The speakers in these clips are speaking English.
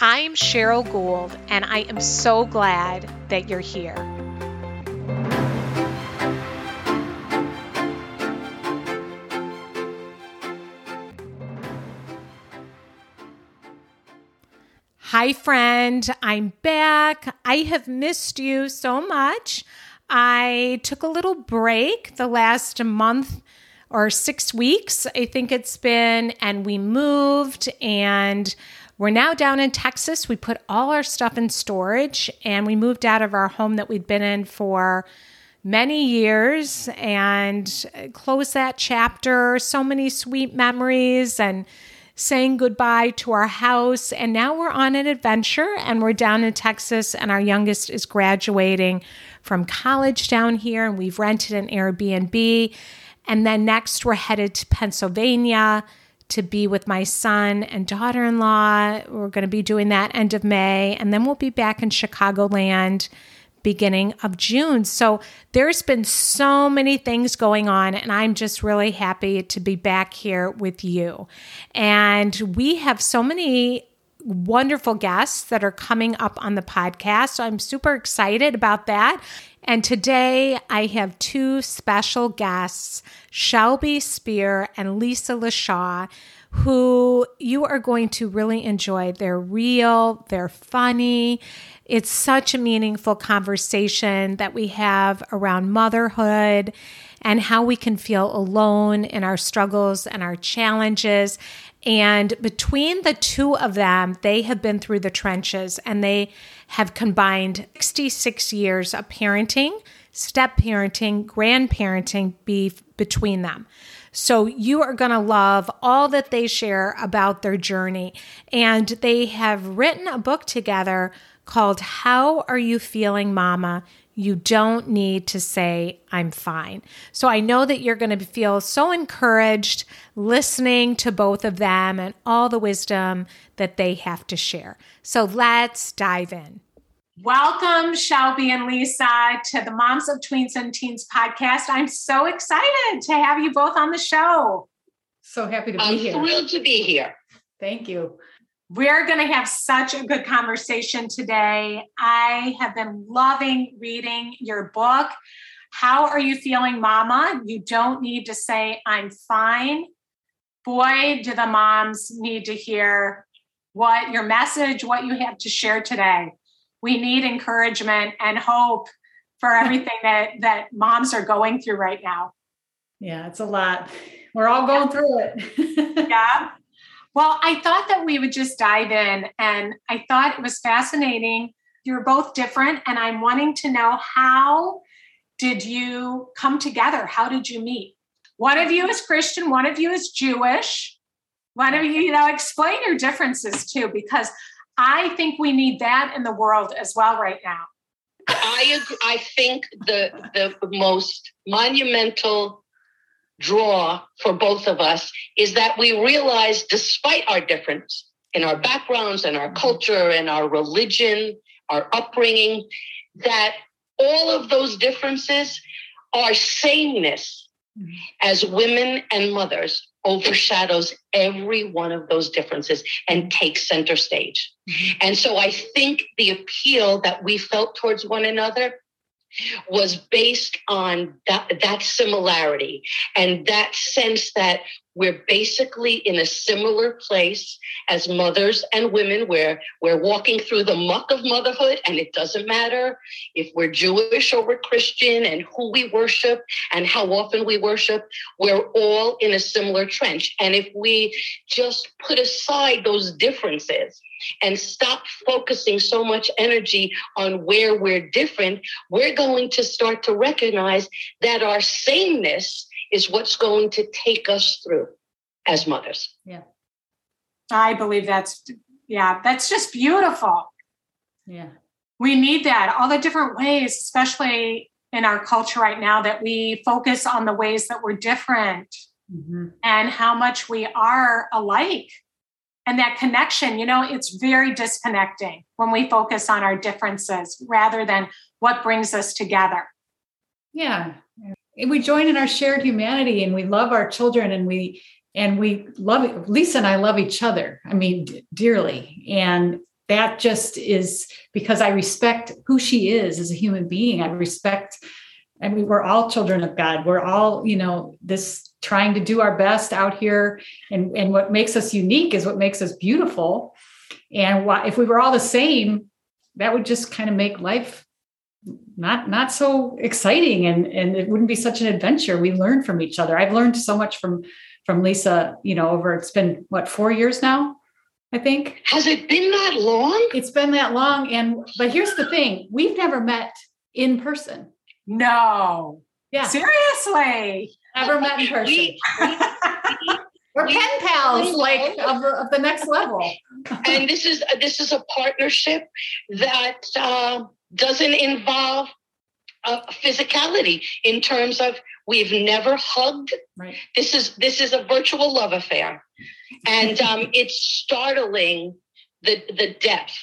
I'm Cheryl Gould, and I am so glad that you're here. Hi, friend. I'm back. I have missed you so much. I took a little break the last month or six weeks, I think it's been, and we moved and we're now down in Texas. We put all our stuff in storage and we moved out of our home that we'd been in for many years and uh, closed that chapter. So many sweet memories and saying goodbye to our house. And now we're on an adventure and we're down in Texas, and our youngest is graduating from college down here, and we've rented an Airbnb. And then next, we're headed to Pennsylvania to be with my son and daughter in law. We're going to be doing that end of May, and then we'll be back in Chicagoland beginning of June. So there's been so many things going on, and I'm just really happy to be back here with you. And we have so many wonderful guests that are coming up on the podcast. So I'm super excited about that. And today I have two special guests, Shelby Spear and Lisa Leshaw, who you are going to really enjoy. They're real, they're funny. It's such a meaningful conversation that we have around motherhood and how we can feel alone in our struggles and our challenges. And between the two of them, they have been through the trenches and they have combined 66 years of parenting, step parenting, grandparenting be between them. So you are going to love all that they share about their journey. And they have written a book together called How Are You Feeling, Mama? You don't need to say, I'm fine. So I know that you're going to feel so encouraged listening to both of them and all the wisdom that they have to share. So let's dive in. Welcome, Shelby and Lisa, to the Moms of Tweens and Teens podcast. I'm so excited to have you both on the show. So happy to be I'm here. I'm thrilled to be here. Thank you. We're going to have such a good conversation today. I have been loving reading your book. How are you feeling, Mama? You don't need to say, I'm fine. Boy, do the moms need to hear what your message, what you have to share today. We need encouragement and hope for everything that, that moms are going through right now. Yeah, it's a lot. We're all going through it. yeah. Well, I thought that we would just dive in, and I thought it was fascinating. You're both different, and I'm wanting to know how did you come together? How did you meet? One of you is Christian, one of you is Jewish. One of you, you know, explain your differences too, because I think we need that in the world as well right now. I. I think the the most monumental draw for both of us is that we realize, despite our difference in our backgrounds and our culture and our religion, our upbringing, that all of those differences are sameness as women and mothers overshadows every one of those differences and takes center stage. Mm-hmm. And so I think the appeal that we felt towards one another was based on that, that similarity and that sense that we're basically in a similar place as mothers and women where we're walking through the muck of motherhood and it doesn't matter if we're jewish or we're christian and who we worship and how often we worship we're all in a similar trench. And if we just put aside those differences and stop focusing so much energy on where we're different, we're going to start to recognize that our sameness is what's going to take us through as mothers. Yeah. I believe that's, yeah, that's just beautiful. Yeah. We need that, all the different ways, especially in our culture right now, that we focus on the ways that we're different mm-hmm. and how much we are alike and that connection you know it's very disconnecting when we focus on our differences rather than what brings us together yeah we join in our shared humanity and we love our children and we and we love lisa and i love each other i mean dearly and that just is because i respect who she is as a human being i respect I mean, we're all children of God. We're all, you know, this trying to do our best out here. And, and what makes us unique is what makes us beautiful. And why, if we were all the same, that would just kind of make life not not so exciting and and it wouldn't be such an adventure we learn from each other i've learned so much from from lisa you know over it's been what four years now i think has it been that long it's been that long and but here's the thing we've never met in person no. Yeah. Seriously. Never met in person. We, we, We're we, pen pals, like of, of, the next level. and this is this is a partnership that uh, doesn't involve uh, physicality in terms of we've never hugged. Right. This is this is a virtual love affair, and um, it's startling the the depth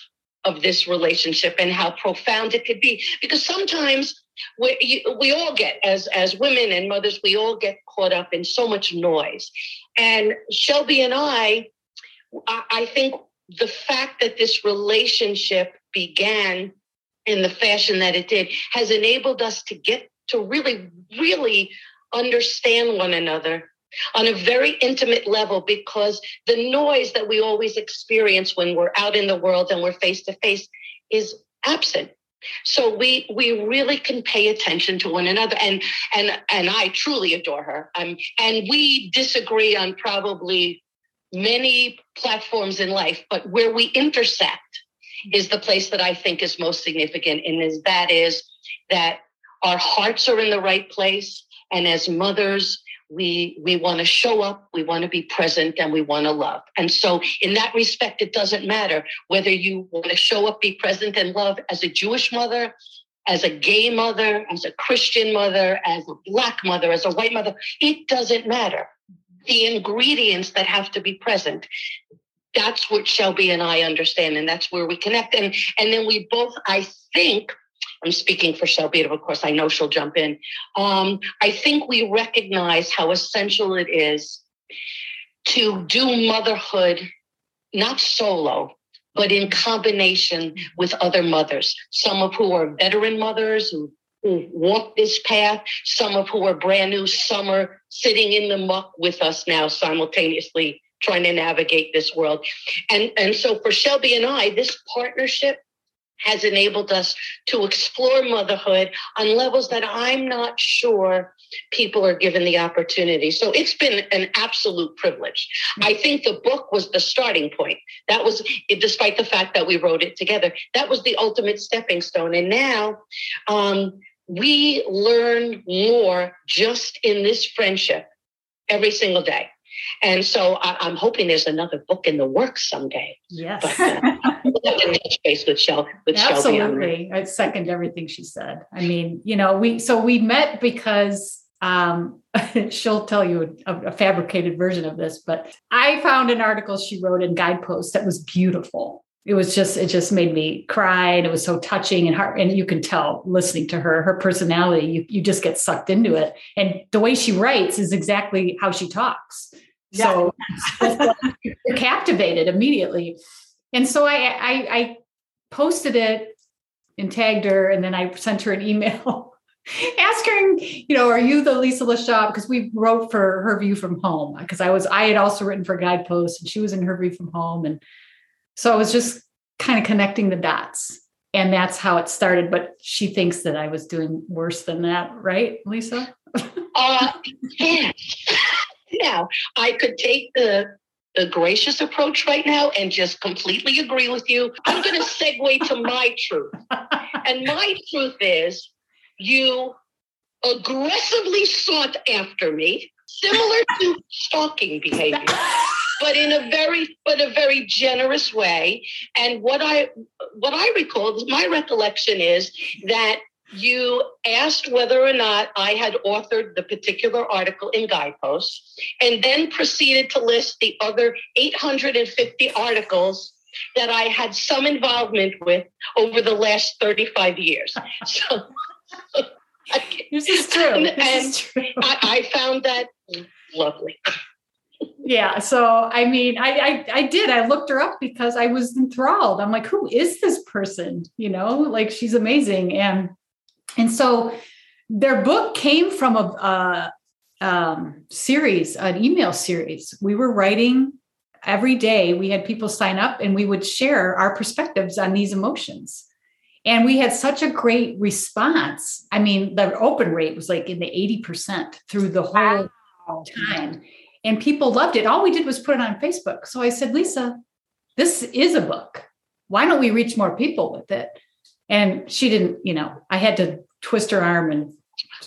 of this relationship and how profound it could be. Because sometimes we, you, we all get as as women and mothers we all get caught up in so much noise and shelby and i i, I think the fact that this relationship began in the fashion that it did has enabled us to get to really really understand one another on a very intimate level because the noise that we always experience when we're out in the world and we're face to face is absent. So we we really can pay attention to one another and and and i truly adore her. Um, and we disagree on probably many platforms in life but where we intersect is the place that i think is most significant and is that is that our hearts are in the right place and as mothers we we want to show up we want to be present and we want to love. And so in that respect it doesn't matter whether you want to show up be present and love as a jewish mother as a gay mother as a christian mother as a black mother as a white mother it doesn't matter. The ingredients that have to be present that's what shelby and i understand and that's where we connect and and then we both i think I'm speaking for Shelby, of course, I know she'll jump in. Um, I think we recognize how essential it is to do motherhood not solo, but in combination with other mothers, some of who are veteran mothers who, who walk this path, some of who are brand new, some are sitting in the muck with us now simultaneously trying to navigate this world. And, and so for Shelby and I, this partnership has enabled us to explore motherhood on levels that I'm not sure people are given the opportunity. So it's been an absolute privilege. I think the book was the starting point. That was, despite the fact that we wrote it together, that was the ultimate stepping stone. And now um, we learn more just in this friendship every single day. And so I, am hoping there's another book in the works someday. Yes. But, uh, with Shel with Absolutely. I second everything she said. I mean, you know, we so we met because um, she'll tell you a, a, fabricated version of this, but I found an article she wrote in Guidepost that was beautiful. It was just, it just made me cry and it was so touching and heart. And you can tell listening to her, her personality, you, you just get sucked into it. And the way she writes is exactly how she talks. So you're captivated immediately. And so I, I, I posted it and tagged her, and then I sent her an email. asking, you know, are you the Lisa Leshaw? Because we wrote for her view from home. Because I was, I had also written for Guidepost, and she was in her view from home, and so I was just kind of connecting the dots, and that's how it started. But she thinks that I was doing worse than that, right, Lisa? uh, now I could take the the gracious approach right now and just completely agree with you. I'm going to segue to my truth. And my truth is you aggressively sought after me, similar to stalking behavior, but in a very but a very generous way. And what I what I recall, my recollection is that you asked whether or not I had authored the particular article in Guideposts, and then proceeded to list the other 850 articles that I had some involvement with over the last 35 years. So this is true. And, this and is true. I, I found that lovely. Yeah. So I mean, I, I I did. I looked her up because I was enthralled. I'm like, who is this person? You know, like she's amazing. And and so their book came from a, a um, series, an email series. We were writing every day. We had people sign up, and we would share our perspectives on these emotions. And we had such a great response. I mean, the open rate was like in the 80% through the whole wow. time. And people loved it. All we did was put it on Facebook. So I said, Lisa, this is a book. Why don't we reach more people with it? And she didn't, you know, I had to twist her arm and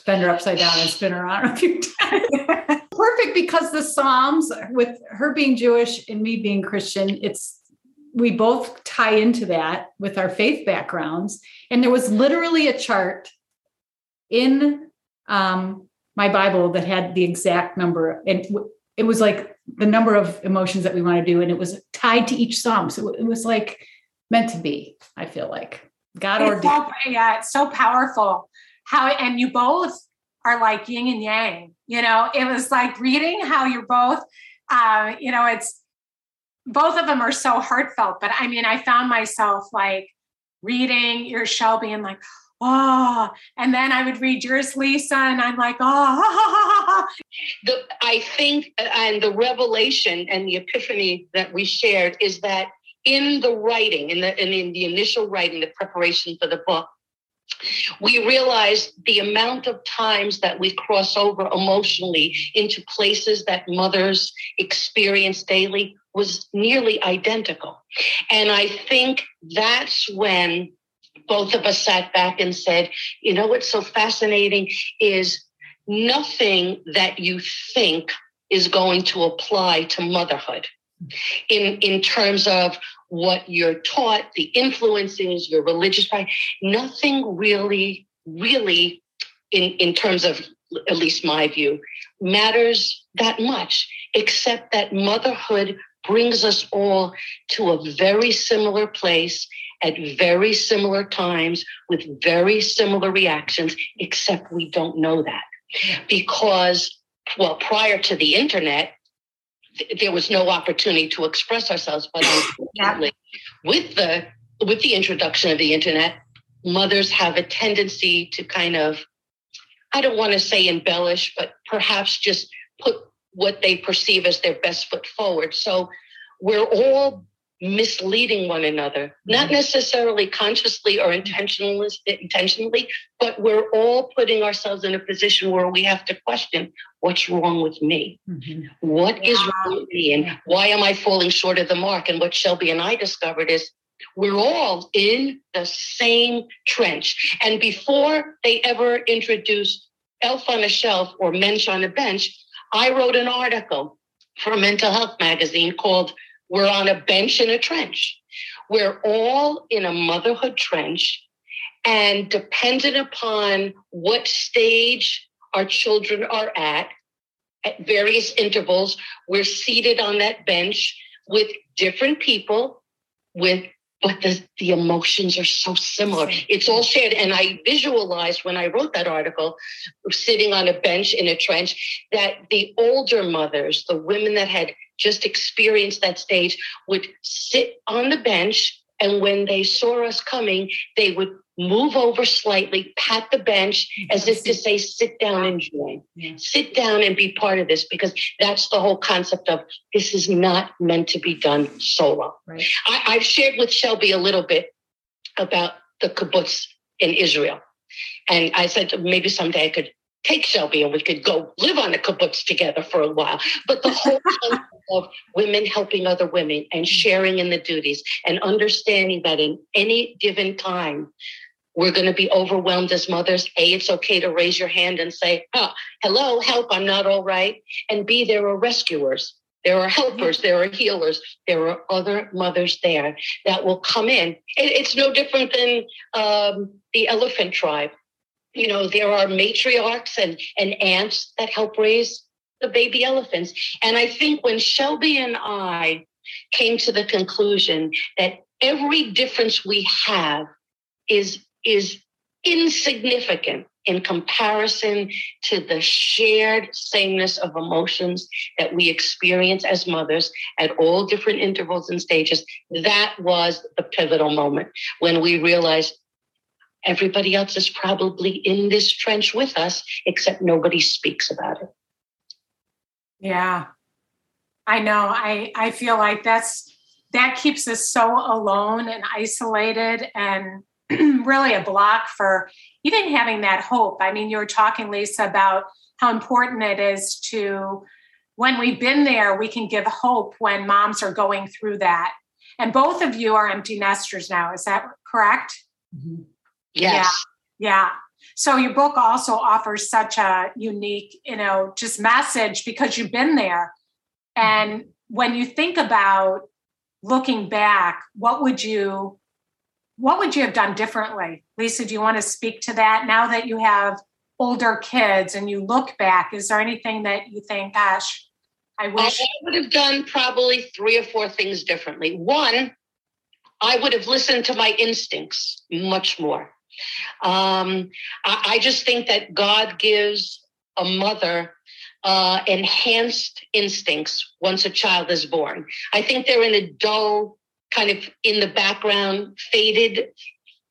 bend her upside down and spin her arm a few times. Perfect because the Psalms, with her being Jewish and me being Christian, it's we both tie into that with our faith backgrounds. And there was literally a chart in um, my Bible that had the exact number. And it was like the number of emotions that we want to do. And it was tied to each psalm. So it was like meant to be, I feel like. God ordained. So, yeah, it's so powerful. How, and you both are like yin and yang. You know, it was like reading how you're both, uh, you know, it's, both of them are so heartfelt. But I mean, I found myself like reading your show being like, oh, and then I would read yours, Lisa, and I'm like, oh. The, I think, and the revelation and the epiphany that we shared is that in the writing, in the, in the initial writing, the preparation for the book, we realized the amount of times that we cross over emotionally into places that mothers experience daily was nearly identical. And I think that's when both of us sat back and said, you know what's so fascinating is nothing that you think is going to apply to motherhood in, in terms of what you're taught, the influences, your religious practice, nothing really, really, in, in terms of at least my view, matters that much, except that motherhood brings us all to a very similar place at very similar times with very similar reactions, except we don't know that. Because, well, prior to the internet, there was no opportunity to express ourselves. But unfortunately, with the with the introduction of the internet, mothers have a tendency to kind of, I don't want to say embellish, but perhaps just put what they perceive as their best foot forward. So we're all misleading one another, not mm-hmm. necessarily consciously or intentionally, intentionally, but we're all putting ourselves in a position where we have to question what's wrong with me? Mm-hmm. What is wrong with me? And why am I falling short of the mark? And what Shelby and I discovered is we're all in the same trench. And before they ever introduced Elf on a Shelf or Mensch on a Bench, I wrote an article for a Mental Health magazine called we're on a bench in a trench. We're all in a motherhood trench. And dependent upon what stage our children are at, at various intervals, we're seated on that bench with different people with but the, the emotions are so similar. It's all shared. And I visualized when I wrote that article, sitting on a bench in a trench, that the older mothers, the women that had just experienced that stage, would sit on the bench And when they saw us coming, they would move over slightly, pat the bench as if to say, sit down and join. Yeah. Sit down and be part of this because that's the whole concept of this is not meant to be done solo. Right. I, I've shared with Shelby a little bit about the kibbutz in Israel. And I said maybe someday I could take Shelby and we could go live on the kibbutz together for a while. But the whole concept of women helping other women and sharing in the duties and understanding that in any given time, we're going to be overwhelmed as mothers. A, it's okay to raise your hand and say, oh, hello, help, I'm not all right. And B, there are rescuers. There are helpers, there are healers, there are other mothers there that will come in. It's no different than um, the elephant tribe. You know, there are matriarchs and, and aunts that help raise the baby elephants. And I think when Shelby and I came to the conclusion that every difference we have is is insignificant in comparison to the shared sameness of emotions that we experience as mothers at all different intervals and stages. That was the pivotal moment when we realized everybody else is probably in this trench with us, except nobody speaks about it. Yeah. I know. I, I feel like that's that keeps us so alone and isolated and really a block for even having that hope. I mean, you were talking, Lisa, about how important it is to, when we've been there, we can give hope when moms are going through that. And both of you are empty nesters now. Is that correct? Mm-hmm. Yes. Yeah. Yeah. So your book also offers such a unique, you know, just message because you've been there. Mm-hmm. And when you think about looking back, what would you what would you have done differently? Lisa, do you want to speak to that now that you have older kids and you look back? Is there anything that you think, gosh, I wish? I would have done probably three or four things differently. One, I would have listened to my instincts much more. Um, I, I, just think that God gives a mother uh, enhanced instincts once a child is born. I think they're in a dull kind of in the background, faded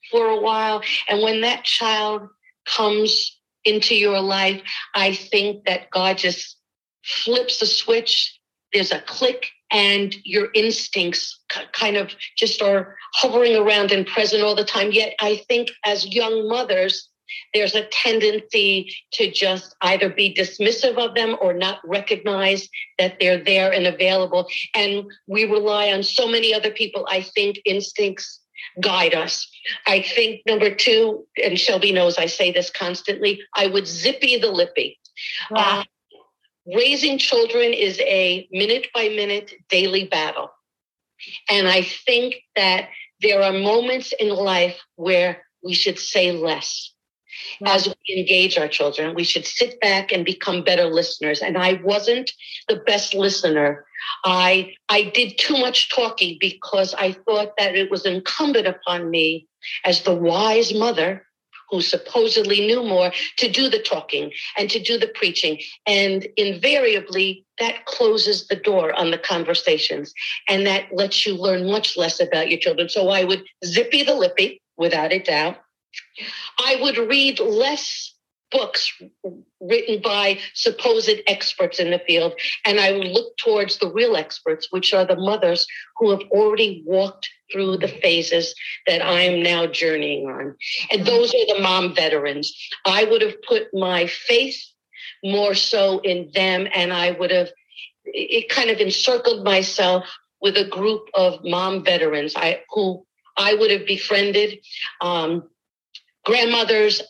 for a while. And when that child comes into your life, I think that God just flips the switch. There's a click, and your instincts kind of just are hovering around and present all the time. Yet, I think as young mothers, there's a tendency to just either be dismissive of them or not recognize that they're there and available. And we rely on so many other people. I think instincts guide us. I think number two, and Shelby knows I say this constantly, I would zippy the lippy. Wow. Uh, raising children is a minute by minute daily battle. And I think that there are moments in life where we should say less as we engage our children. We should sit back and become better listeners. And I wasn't the best listener. I I did too much talking because I thought that it was incumbent upon me as the wise mother who supposedly knew more to do the talking and to do the preaching. And invariably, that closes the door on the conversations and that lets you learn much less about your children. So I would zippy the lippy, without a doubt. I would read less books written by supposed experts in the field, and I look towards the real experts, which are the mothers who have already walked through the phases that I'm now journeying on. And those are the mom veterans. I would have put my faith more so in them, and I would have it kind of encircled myself with a group of mom veterans I, who I would have befriended. Um, grandmothers,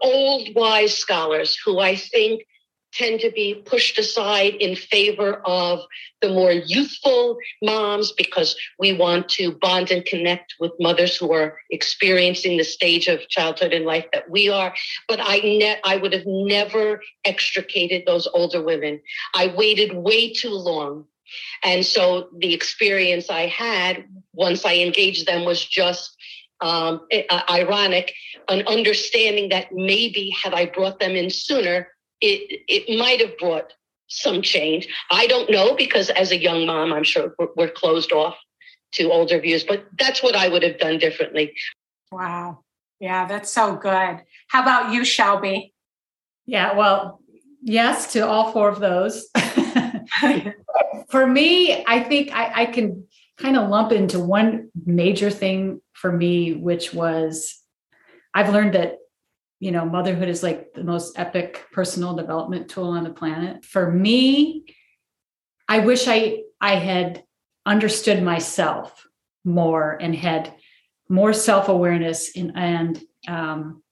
old wise scholars who I think tend to be pushed aside in favor of the more youthful moms because we want to bond and connect with mothers who are experiencing the stage of childhood and life that we are. But i ne- i would have never extricated those older women. I waited way too long. And so the experience i had once i engaged them was just um, uh, ironic, an understanding that maybe had I brought them in sooner, it, it might have brought some change. I don't know because as a young mom, I'm sure we're, we're closed off to older views, but that's what I would have done differently. Wow. Yeah, that's so good. How about you, Shelby? Yeah, well, yes to all four of those. for me, I think I, I can kind of lump into one major thing for me, which was I've learned that you know motherhood is like the most epic personal development tool on the planet. For me, I wish I I had understood myself more and had more self awareness and and um,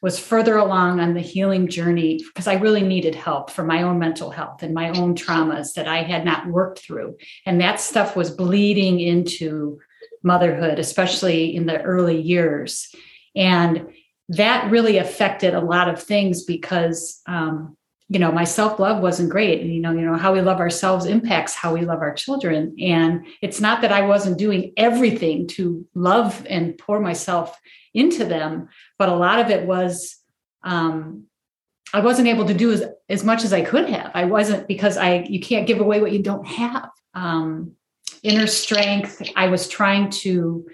was further along on the healing journey because I really needed help for my own mental health and my own traumas that I had not worked through. And that stuff was bleeding into motherhood, especially in the early years. And that really affected a lot of things because um, you know my self-love wasn't great. And you know you know how we love ourselves impacts how we love our children. And it's not that i wasn't doing everything to love and pour myself into them but a lot of it was um, i wasn't able to do as, as much as i could have. I wasn't because i you can't give away what you don't have. Um, inner strength i was trying to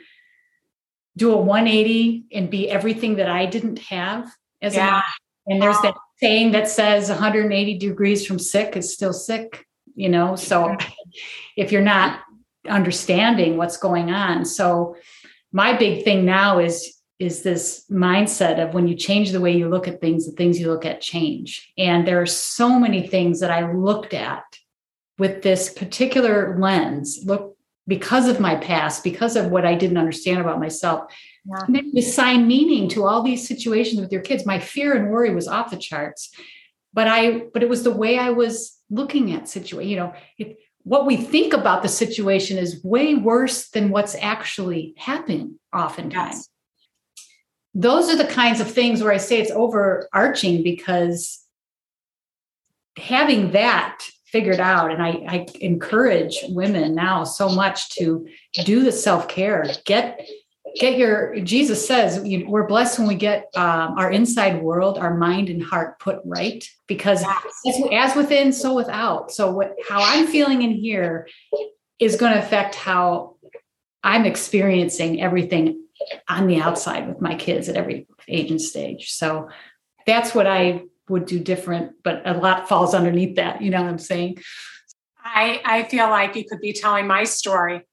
do a 180 and be everything that i didn't have as yeah. a and there's that saying that says 180 degrees from sick is still sick you know so if you're not understanding what's going on. So my big thing now is is this mindset of when you change the way you look at things the things you look at change. And there are so many things that i looked at with this particular lens look because of my past because of what i didn't understand about myself yeah. And then you assign meaning to all these situations with your kids. My fear and worry was off the charts, but I, but it was the way I was looking at situation. You know, it, what we think about the situation is way worse than what's actually happening. Oftentimes, yes. those are the kinds of things where I say it's overarching because having that figured out and I, I, encourage women now so much to do the self-care get get your jesus says we're blessed when we get um, our inside world our mind and heart put right because as, as within so without. So what how i'm feeling in here is going to affect how i'm experiencing everything on the outside with my kids at every age and stage. So that's what i would do different but a lot falls underneath that you know what i'm saying? I, I feel like you could be telling my story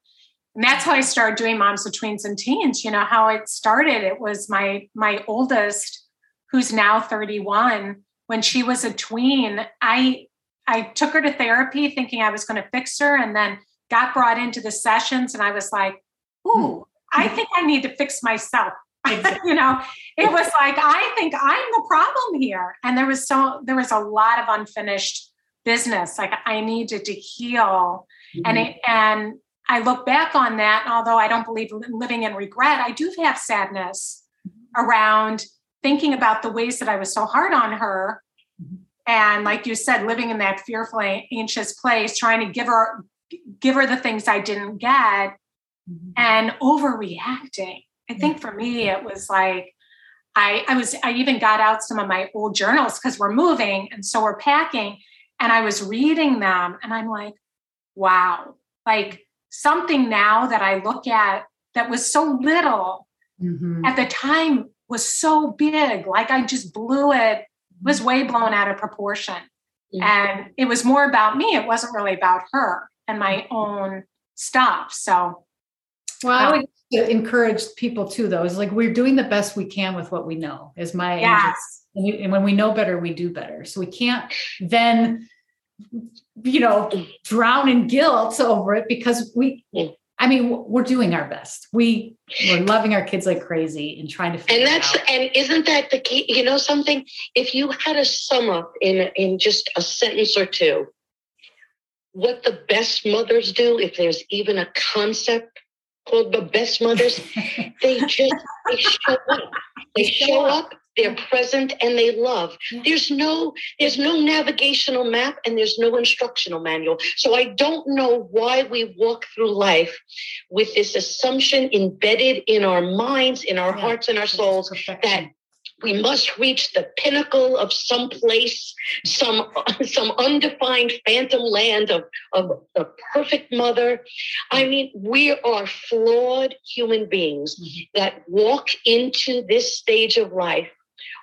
and that's how I started doing moms of tweens and teens. You know how it started. It was my my oldest, who's now 31. When she was a tween, I I took her to therapy thinking I was going to fix her, and then got brought into the sessions, and I was like, "Ooh, I think I need to fix myself." you know, it was like I think I'm the problem here, and there was so there was a lot of unfinished business. Like I needed to heal, mm-hmm. and it and I look back on that, although I don't believe in living in regret, I do have sadness mm-hmm. around thinking about the ways that I was so hard on her. Mm-hmm. And like you said, living in that fearful, anxious place, trying to give her give her the things I didn't get mm-hmm. and overreacting. I think for me, it was like I, I was I even got out some of my old journals because we're moving and so we're packing. And I was reading them and I'm like, wow, like something now that I look at that was so little mm-hmm. at the time was so big. Like I just blew it, was way blown out of proportion. And it was more about me. It wasn't really about her and my own stuff. So, well, I would um, encourage people too, though, is like we're doing the best we can with what we know, is my yes. and when we know better, we do better. So we can't then you know, drown in guilt over it because we, I mean, we're doing our best. We we're loving our kids like crazy and trying to. and that's and isn't that the key? You know something? If you had to sum up in in just a sentence or two, what the best mothers do, if there's even a concept called the best mothers, they just they show up. They show up they're present and they love there's no there's no navigational map and there's no instructional manual so i don't know why we walk through life with this assumption embedded in our minds in our yeah. hearts and our souls that we must reach the pinnacle of some place, some some undefined phantom land of, of a perfect mother. I mean, we are flawed human beings mm-hmm. that walk into this stage of life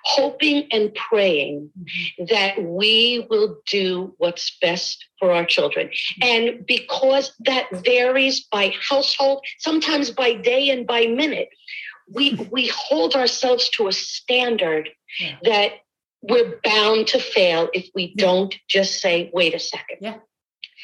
hoping and praying mm-hmm. that we will do what's best for our children. And because that varies by household, sometimes by day and by minute, we we hold ourselves to a standard yeah. that we're bound to fail if we don't just say, wait a second. Yeah.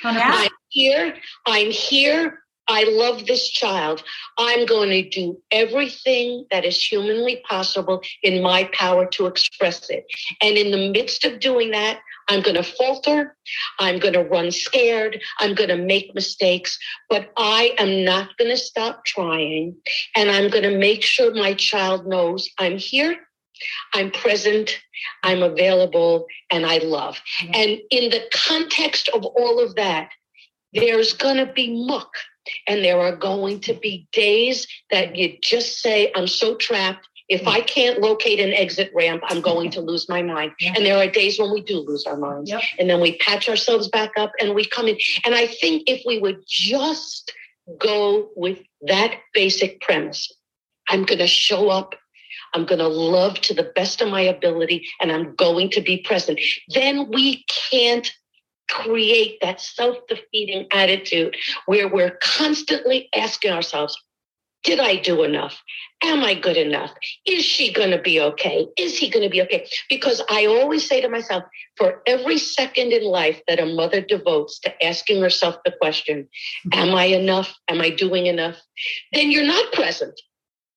I'm here. I'm here. I love this child. I'm going to do everything that is humanly possible in my power to express it. And in the midst of doing that, I'm going to falter. I'm going to run scared. I'm going to make mistakes, but I am not going to stop trying. And I'm going to make sure my child knows I'm here. I'm present, I'm available, and I love. And in the context of all of that, there's going to be muck. And there are going to be days that you just say, I'm so trapped. If I can't locate an exit ramp, I'm going to lose my mind. Yeah. And there are days when we do lose our minds. Yep. And then we patch ourselves back up and we come in. And I think if we would just go with that basic premise, I'm going to show up. I'm going to love to the best of my ability and I'm going to be present. Then we can't create that self defeating attitude where we're constantly asking ourselves, did I do enough? Am I good enough? Is she going to be okay? Is he going to be okay? Because I always say to myself, for every second in life that a mother devotes to asking herself the question, mm-hmm. Am I enough? Am I doing enough? Then you're not present.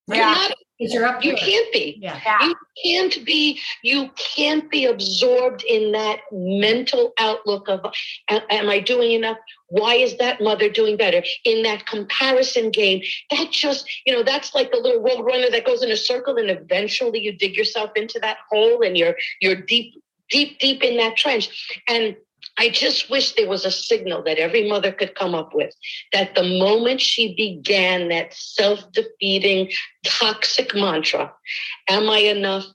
You're yeah. Not you're up you can't be. Yeah. you can't be you can't be absorbed in that mental outlook of am i doing enough? Why is that mother doing better? In that comparison game that just you know that's like the little road runner that goes in a circle and eventually you dig yourself into that hole and you're you're deep deep deep in that trench. And I just wish there was a signal that every mother could come up with that the moment she began that self defeating, toxic mantra, Am I enough?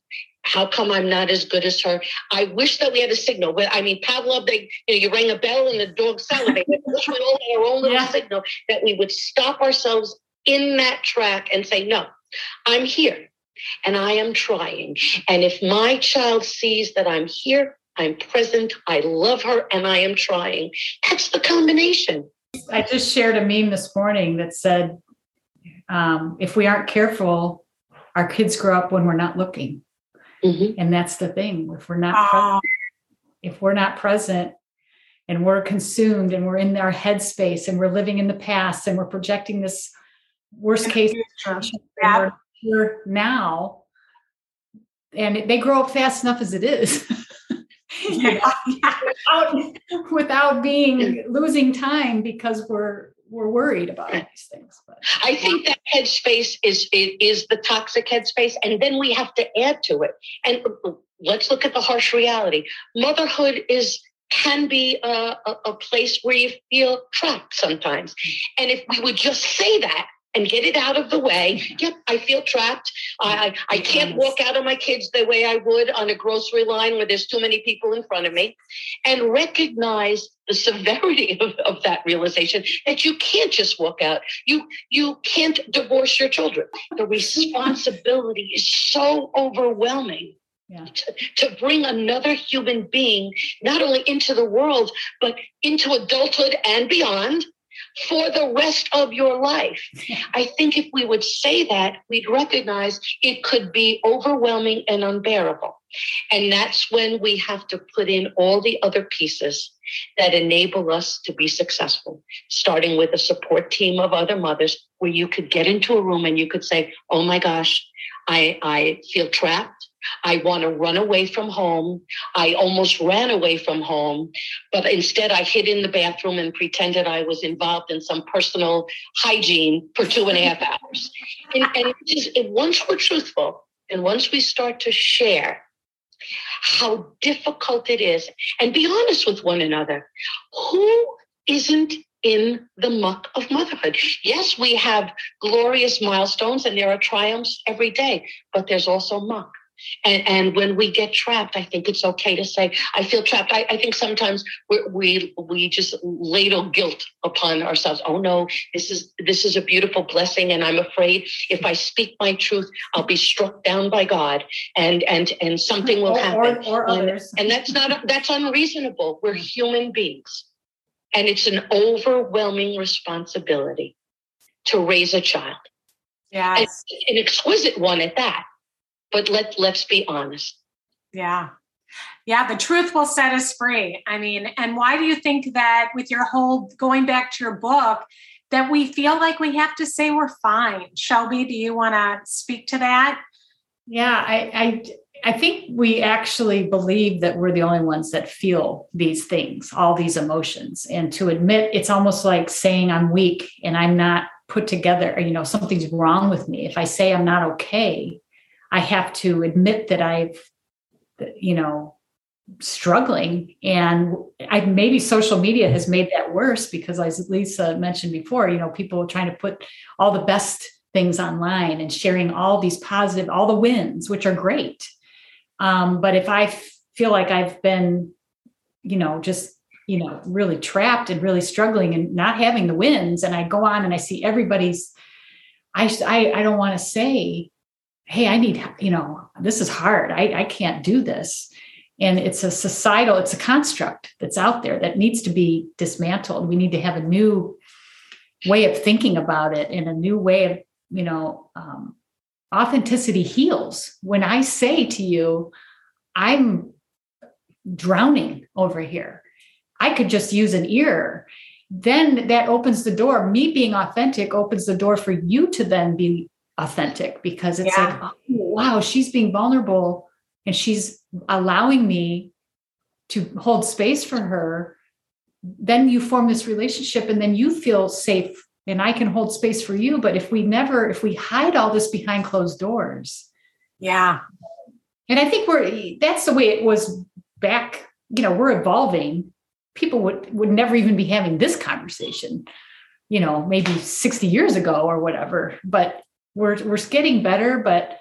How come I'm not as good as her? I wish that we had a signal. I mean, Pavlov, they, you, know, you rang a bell and the dog salivated. I wish we all had our own little yeah. signal that we would stop ourselves in that track and say, No, I'm here and I am trying. And if my child sees that I'm here, I'm present, I love her, and I am trying. That's the combination. I just shared a meme this morning that said, um, if we aren't careful, our kids grow up when we're not looking. Mm-hmm. And that's the thing. If we're not present, if we're not present and we're consumed and we're in our headspace and we're living in the past and we're projecting this worst case yeah. we're now and they grow up fast enough as it is without, without being losing time because we're we're worried about all these things. But I think that headspace is is the toxic headspace, and then we have to add to it. And let's look at the harsh reality. Motherhood is can be a, a, a place where you feel trapped sometimes. And if we would just say that and get it out of the way. Yep, I feel trapped. I, I, I can't walk out on my kids the way I would on a grocery line where there's too many people in front of me. And recognize the severity of, of that realization that you can't just walk out. You you can't divorce your children. The responsibility is so overwhelming. Yeah. To, to, bring another human being not only into the world but into adulthood and beyond for the rest of your life. I think if we would say that, we'd recognize it could be overwhelming and unbearable. And that's when we have to put in all the other pieces that enable us to be successful, starting with a support team of other mothers where you could get into a room and you could say, Oh my gosh, I, I feel trapped. I want to run away from home. I almost ran away from home, but instead I hid in the bathroom and pretended I was involved in some personal hygiene for two and a half hours. And, and just, once we're truthful and once we start to share how difficult it is and be honest with one another, who isn't in the muck of motherhood. Yes, we have glorious milestones and there are triumphs every day, but there's also muck. And, and when we get trapped, I think it's okay to say, I feel trapped. I, I think sometimes we, we, we just ladle guilt upon ourselves. Oh no, this is, this is a beautiful blessing. And I'm afraid if I speak my truth, I'll be struck down by God and, and, and something will Or- happen. or, or And- others. And that's not, that's unreasonable. We're human beings. And it's an overwhelming responsibility to raise a child, Yes. an exquisite one at that. But let, let's be honest. Yeah. Yeah, the truth will set us free. I mean, and why do you think that with your whole going back to your book, that we feel like we have to say we're fine? Shelby, do you want to speak to that? Yeah, I, I I think we actually believe that we're the only ones that feel these things, all these emotions. And to admit it's almost like saying I'm weak and I'm not put together, or, you know, something's wrong with me. If I say I'm not okay, I have to admit that I've you know struggling and I maybe social media has made that worse because as Lisa mentioned before, you know, people trying to put all the best things online and sharing all these positive, all the wins, which are great. Um, but if I f- feel like I've been, you know, just, you know, really trapped and really struggling and not having the wins, and I go on and I see everybody's, I, I, I don't want to say, hey, I need, you know, this is hard. I, I can't do this. And it's a societal, it's a construct that's out there that needs to be dismantled. We need to have a new way of thinking about it and a new way of, you know, um, authenticity heals. When I say to you, I'm drowning over here, I could just use an ear. Then that opens the door. Me being authentic opens the door for you to then be authentic because it's Yeah. like, oh, wow, she's being vulnerable and she's allowing me to hold space for her. Then you form this relationship and then you feel safe and I can hold space for you. But if we never, if we hide all this behind closed doors, Yeah. and I think we're that's the way it was back, you know, we're evolving. People would would never even be having this conversation, you know, maybe 60 years ago or whatever. But we're we're getting better, but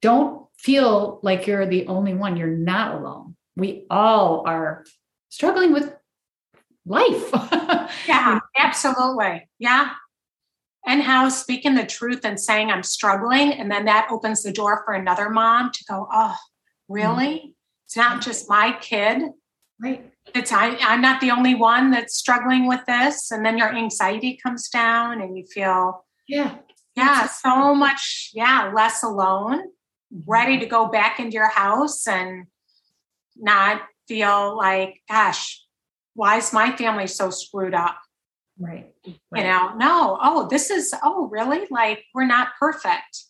don't feel like you're the only one. You're not alone. We all are struggling with life. Yeah, absolutely. Yeah. And how speaking the truth and saying I'm struggling, and then that opens the door for another mom to go, oh, really? Mm-hmm. It's not just my kid. right. It's I, I'm not the only one that's struggling with this. And then your anxiety comes down and you feel, Yeah. Yeah, so much, yeah, less alone, ready to go back into your house and not feel like, gosh, why is my family so screwed up? Right. you know no oh this is oh really? Like we're not perfect.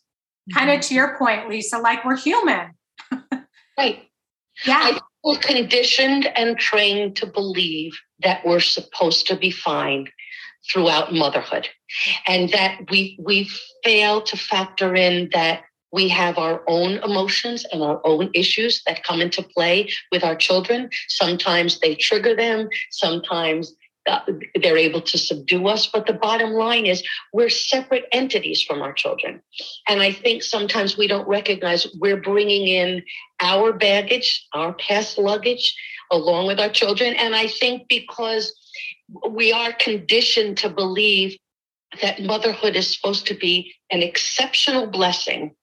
Kind of to your point lisa like we're human. Right. yeah. We're conditioned and trained to believe that we're supposed to be fine throughout motherhood. And that we we fail to factor in that we have our own emotions and our own issues that come into play with our children. Sometimes they trigger them. Sometimes uh, they're able to subdue us. But the bottom line is we're separate entities from our children. And i think sometimes we don't recognize we're bringing in our baggage, our past luggage, along with our children. And I think because we are conditioned to believe that motherhood is supposed to be an exceptional blessing.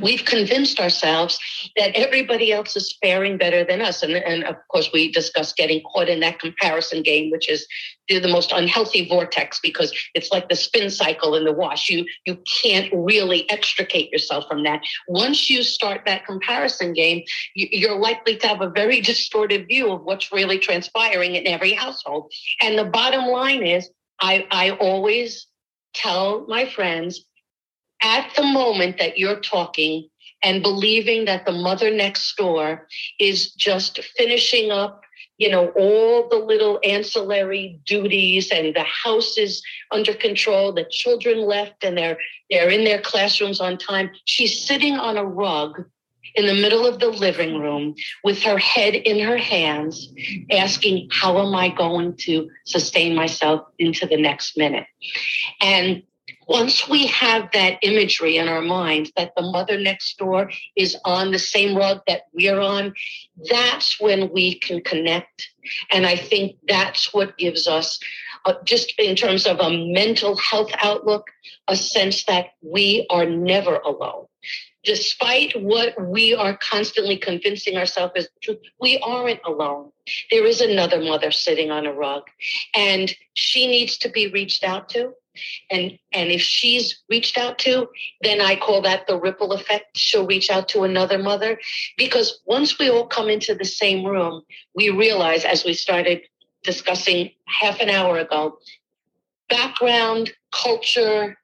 We've convinced ourselves that everybody else is faring better than us. And, and of course, we discuss getting caught in that comparison game, which is the most unhealthy vortex because it's like the spin cycle in the wash. You, you can't really extricate yourself from that. Once you start that comparison game, you- you're likely to have a very distorted view of what's really transpiring in every household. And the bottom line is, I, I always tell my friends at the moment that you're talking and believing that the mother next door is just finishing up you know all the little ancillary duties and the house is under control the children left and they're they're in their classrooms on time. She's sitting on a rug in the middle of the living room with her head in her hands asking how am i going to sustain myself into the next minute? And once we have that imagery in our minds that the mother next door is on the same rug that we're on, that's when we can connect. And I think that's what gives us, uh, just in terms of a mental health outlook, a sense that we are never alone. Despite what we are constantly convincing ourselves is truth, we aren't alone. There is another mother sitting on a rug, and she needs to be reached out to and and if she's reached out to then i call that the ripple effect. She'll reach out to another mother. Because once we all come into the same room we realize as we started discussing half an hour ago background culture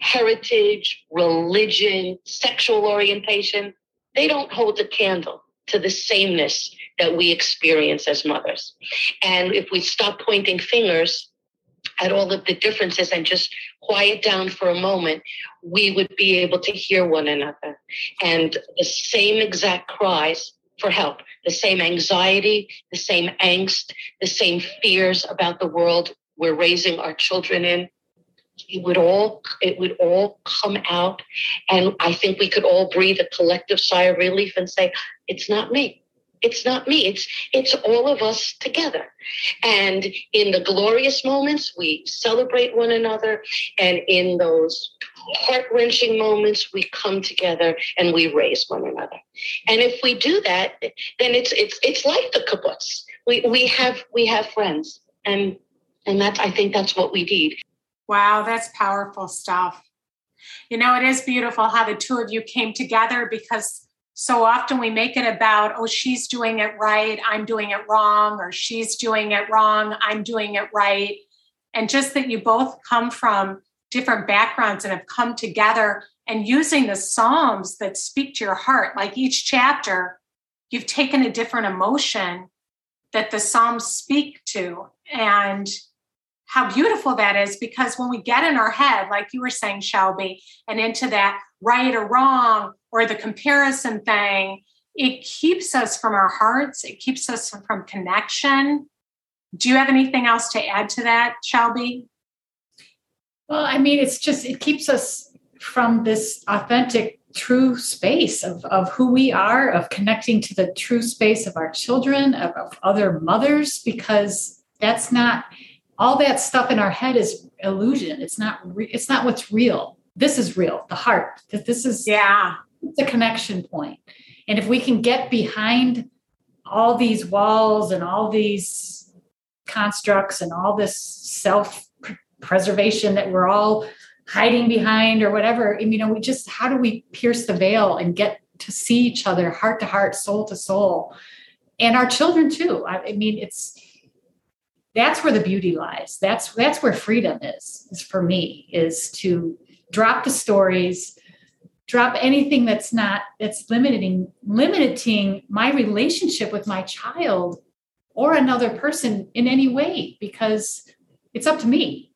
heritage religion sexual orientation they don't hold a candle to the sameness that we experience as mothers. And if we stop pointing fingers at all of the differences and just quiet down for a moment, we would be able to hear one another. And the same exact cries for help, the same anxiety, the same angst, the same fears about the world we're raising our children in. It would all it would all come out, and I think we could all breathe a collective sigh of relief and say, "It's not me it's not me. It's it's all of us together. And in the glorious moments we celebrate one another. And in those heart-wrenching moments we come together and we raise one another. And if we do that then it's it's it's like the kibbutz. We we have we have friends. And and that's i think that's what we need. Wow that's powerful stuff. You know it is beautiful how the two of you came together because so often we make it about, oh, she's doing it right, I'm doing it wrong, or she's doing it wrong, I'm doing it right. And just that you both come from different backgrounds and have come together and using the Psalms that speak to your heart, like each chapter, you've taken a different emotion that the Psalms speak to. And how beautiful that is because when we get in our head, like you were saying, Shelby, and into that right or wrong or the comparison thing, it keeps us from our hearts, it keeps us from connection. Do you have anything else to add to that, Shelby? Well, I mean, it's just, it keeps us from this authentic, true space of, of who we are, of connecting to the true space of our children, of, of other mothers, because that's not all that stuff in our head is illusion. It's not, re- it's not what's real. This is real, the heart. That this is, yeah, it's a connection point. And if we can get behind all these walls and all these constructs and all this self preservation that we're all hiding behind or whatever, you know, we just, how do we pierce the veil and get to see each other heart to heart, soul to soul? And our children too. I, I mean, it's, that's where the beauty lies. That's that's where freedom is, is for me, is to drop the stories, drop anything that's not that's limiting limiting my relationship with my child or another person in any way because it's up to me.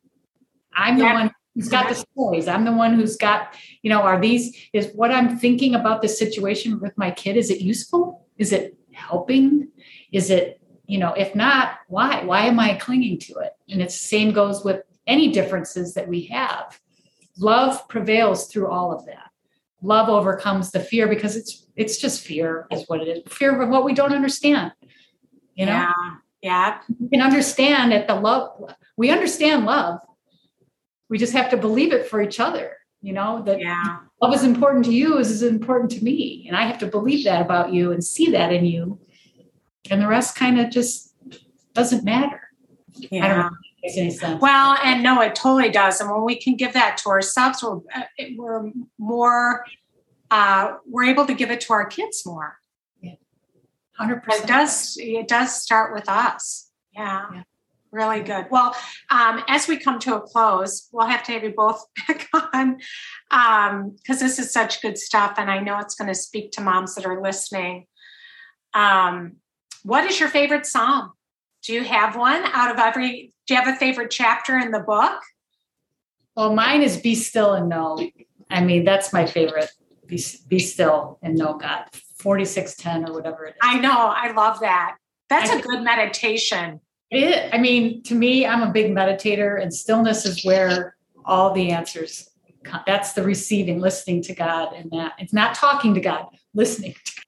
I'm the one who's got the stories. I'm the one who's got you know are these is what i'm thinking about this situation with my kid is it useful? Is it helping? Is it you know if not why why am i clinging to it? And it's the same goes with any differences that we have. Love prevails through all of that. Love overcomes the fear because it's it's just fear is what it is fear of what we don't understand you know? Yeah yeah. We can understand that the love we understand love. We just have to believe it for each other you know that yeah. love is important to you is important to me and i have to believe that about you and see that in you and the rest kind of just doesn't matter yeah. i don't know. Well, and no, it totally does. And when we can give that to ourselves, we're, uh, we're more, uh, we're able to give it to our kids more. Yeah. 100%. It does, it does start with us. Yeah. yeah. Really good. Well, um, as we come to a close, we'll have to have you both back on because um, this is such good stuff. And I know it's going to speak to moms that are listening. Um, what is your favorite psalm? Do you have one out of every? Do you have a favorite chapter in the book? Well, mine is Be Still and Know. I mean, that's my favorite. Be, be still and know God. 4610 or whatever it is. I know. I love that. That's I, a good meditation. It, I mean, to me, I'm a big meditator, and stillness is where all the answers Come. that's the receiving, listening to God, and that it's not talking to God, listening. To God.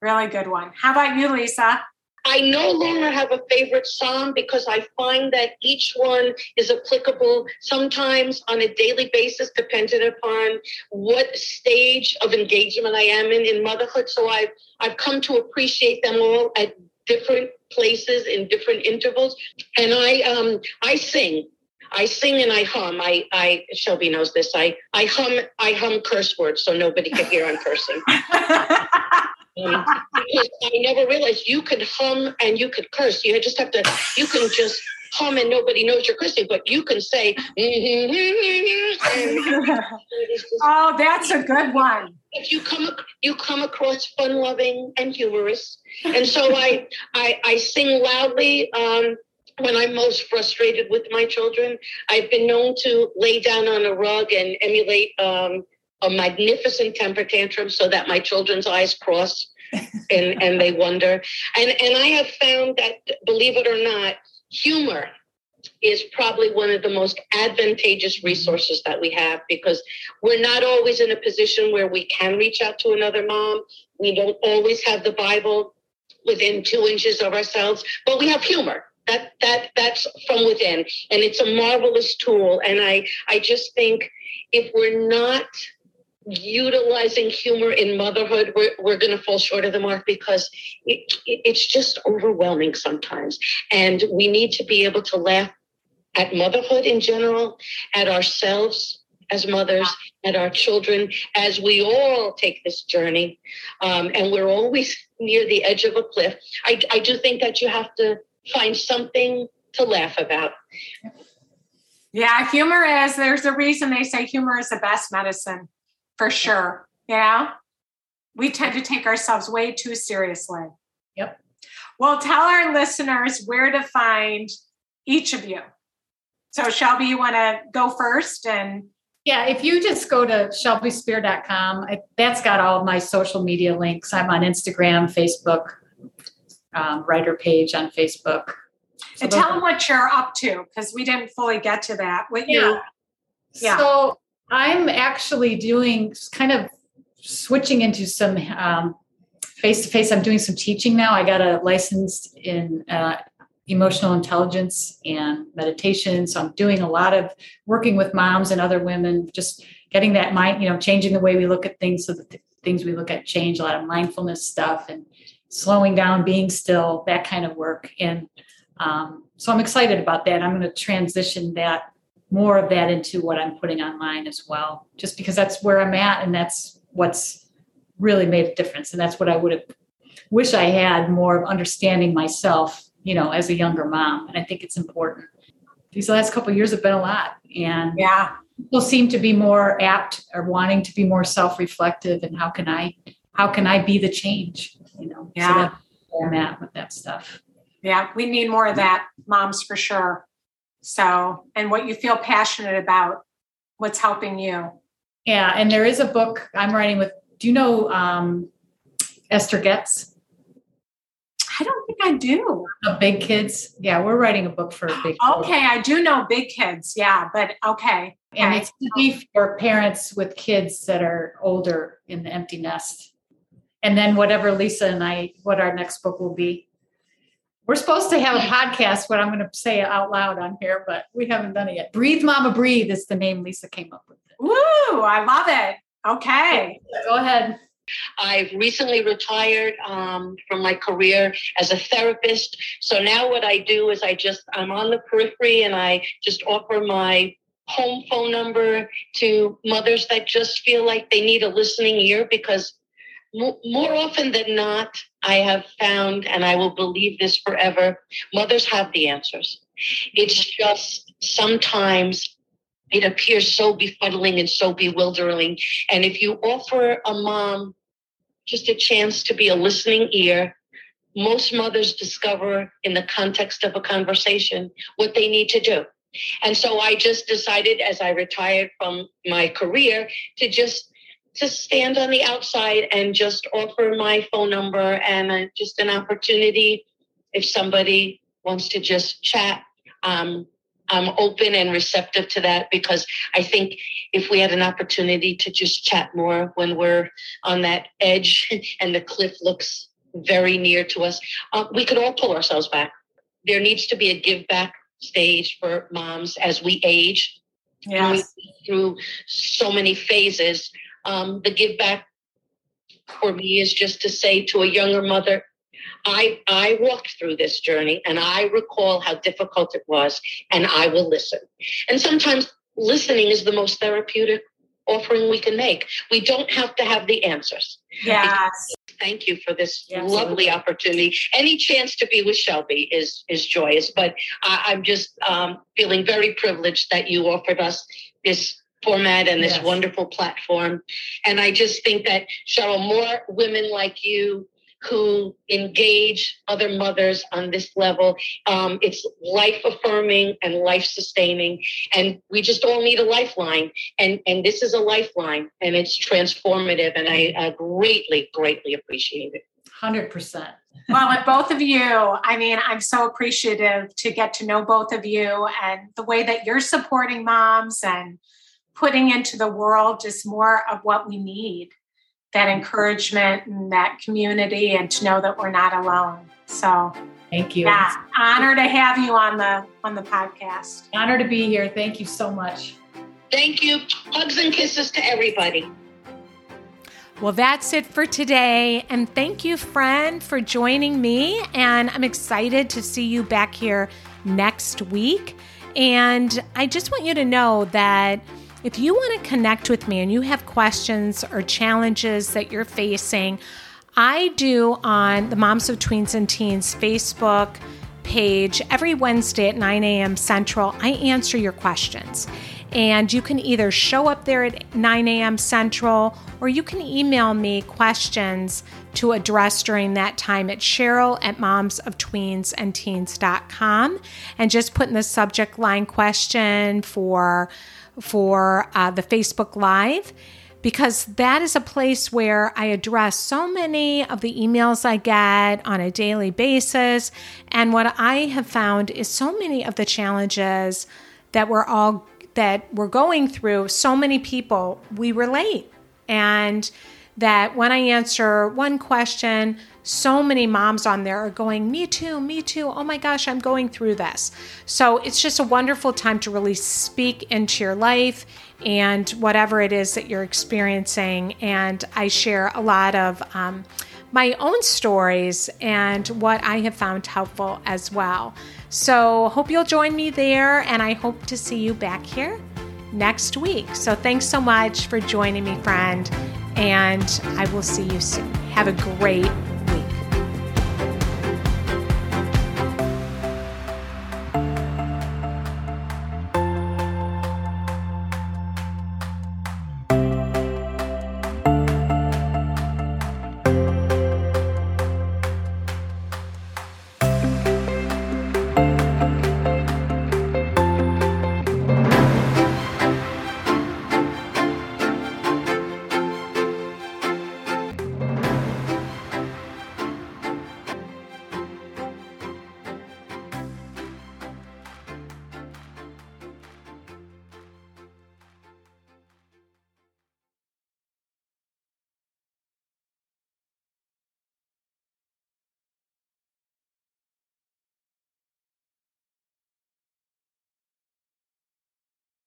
Really good one. How about you, Lisa? I no longer have a favorite psalm because I find that each one is applicable sometimes on a daily basis, dependent upon what stage of engagement I am in in motherhood. So I've I've come to appreciate them all at different places in different intervals. And I um I sing. I sing and I hum. I, I Shelby knows this. I, I hum I hum curse words so nobody can hear I'm cursing. Um, because I never realized you could hum and you could curse. You just have to, you can just hum and nobody knows you're cursing, but you can say, oh, that's a good one. If you come, you come across fun loving and humorous. And so I, I, I sing loudly. Um, when I'm most frustrated with my children, I've been known to lay down on a rug and emulate um, a magnificent temper tantrum so that my children's eyes cross and, and they wonder. And, and I have found that, believe it or not, humor is probably one of the most advantageous resources that we have because we're not always in a position where we can reach out to another mom. We don't always have the Bible within two inches of ourselves, but we have humor. That that that's from within, and it's a marvelous tool. And I I just think if we're not utilizing humor in motherhood, we're, we're going to fall short of the mark because it, it, it's just overwhelming sometimes. And we need to be able to laugh at motherhood in general, at ourselves as mothers, at our children, as we all take this journey. Um, and we're always near the edge of a cliff. I, I do think that you have to find something to laugh about. Yeah, humor is, there's a reason they say humor is the best medicine for sure. Yeah. We tend to take ourselves way too seriously. Yep. Well, tell our listeners where to find each of you. So, Shelby, you want to go first and yeah, if you just go to shelbyspear.com, that's got all of my social media links. I'm on Instagram, Facebook, um, writer page on Facebook. So and tell them what you're up to because we didn't fully get to that. What yeah. you, yeah. So I'm actually doing kind of switching into some face to face. I'm doing some teaching now. I got a license in uh, emotional intelligence and meditation. So I'm doing a lot of working with moms and other women, just getting that mind, you know, changing the way we look at things so that the things we look at change, a lot of mindfulness stuff and slowing down, being still, that kind of work. And um, so I'm excited about that. I'm going to transition that more of that into what I'm putting online as well, just because that's where I'm at and that's what's really made a difference. And that's what I would have wish I had more of understanding myself, you know, as a younger mom. And I think it's important. These last couple years have been a lot. And yeah, people seem to be more apt or wanting to be more self-reflective and how can I how can I be the change? You know, yeah. so that's where I'm at with that stuff. Yeah, we need more of that, moms for sure. So, and what you feel passionate about, what's helping you. Yeah, and there is a book I'm writing with. Do you know um, Esther Getz? I don't think I do. big kids. Yeah, we're writing a book for big. Okay, I do know big kids. Yeah, but okay. And okay. it's to be for parents with kids that are older in the empty nest. And then whatever Lisa and I, what our next book will be. We're supposed to have a podcast, what I'm going to say out loud on here, but we haven't done it yet. Breathe Mama Breathe is the name Lisa came up with. Woo, I love it. Okay. Go ahead. I've recently retired um, from my career as a therapist. So now what I do is I just, I'm on the periphery and I just offer my home phone number to mothers that just feel like they need a listening ear because more often than not, I have found, and I will believe this forever, mothers have the answers. It's mm-hmm. just sometimes it appears so befuddling and so bewildering. And if you offer a mom just a chance to be a listening ear, most mothers discover in the context of a conversation what they need to do. And so I just decided as I retired from my career to just to stand on the outside and just offer my phone number and uh, just an opportunity if somebody wants to just chat. Um, I'm open and receptive to that because I think if we had an opportunity to just chat more when we're on that edge and the cliff looks very near to us, uh, we could all pull ourselves back. There needs to be a give back stage for moms as we age. Yes. through so many phases. Um, the give back for me is just to say to a younger mother, I I walked through this journey and I recall how difficult it was, and I will listen. And sometimes listening is the most therapeutic offering we can make. We don't have to have the answers. Yes. Thank you for this Yes. lovely opportunity. Any chance to be with Shelby is is joyous, but I, I'm just um, feeling very privileged that you offered us this format and this Yes. wonderful platform. And I just think that Cheryl, more women like you who engage other mothers on this level, um, it's life affirming and life sustaining. And we just all need a lifeline. And and this is a lifeline, and it's transformative. And I uh, greatly, greatly appreciate it. 100%. well, with both of you, I mean, I'm so appreciative to get to know both of you and the way that you're supporting moms and putting into the world just more of what we need that encouragement and that community and to know that we're not alone. So, Thank you. yeah, honor to have you on the on the podcast. Honor to be here. Thank you so much. Thank you. Hugs and kisses to everybody. Well, that's it for today. And thank you, friend, for joining me. And I'm excited to see you back here next week. And I just want you to know that if you want to connect with me and you have questions or challenges that you're facing, I do on the Moms of Tweens and Teens Facebook page every Wednesday at 9 a.m. Central. I answer your questions. And you can either show up there at 9 a.m. Central or you can email me questions to address during that time at Cheryl at momsoftweensandteens.com and just put in the subject line question for for uh, the Facebook Live because that is a place where I address so many of the emails I get on a daily basis. And what I have found is so many of the challenges that we're all that we're going through, so many people we relate. And that when I answer one question, so many moms on there are going, Me too, me too. Oh my gosh, I'm going through this. So it's just a wonderful time to really speak into your life and whatever it is that you're experiencing. And I share a lot of um, my own stories and what I have found helpful as well. So hope you'll join me there, and I hope to see you back here next week. So thanks so much for joining me, friend, and I will see you soon. Have a great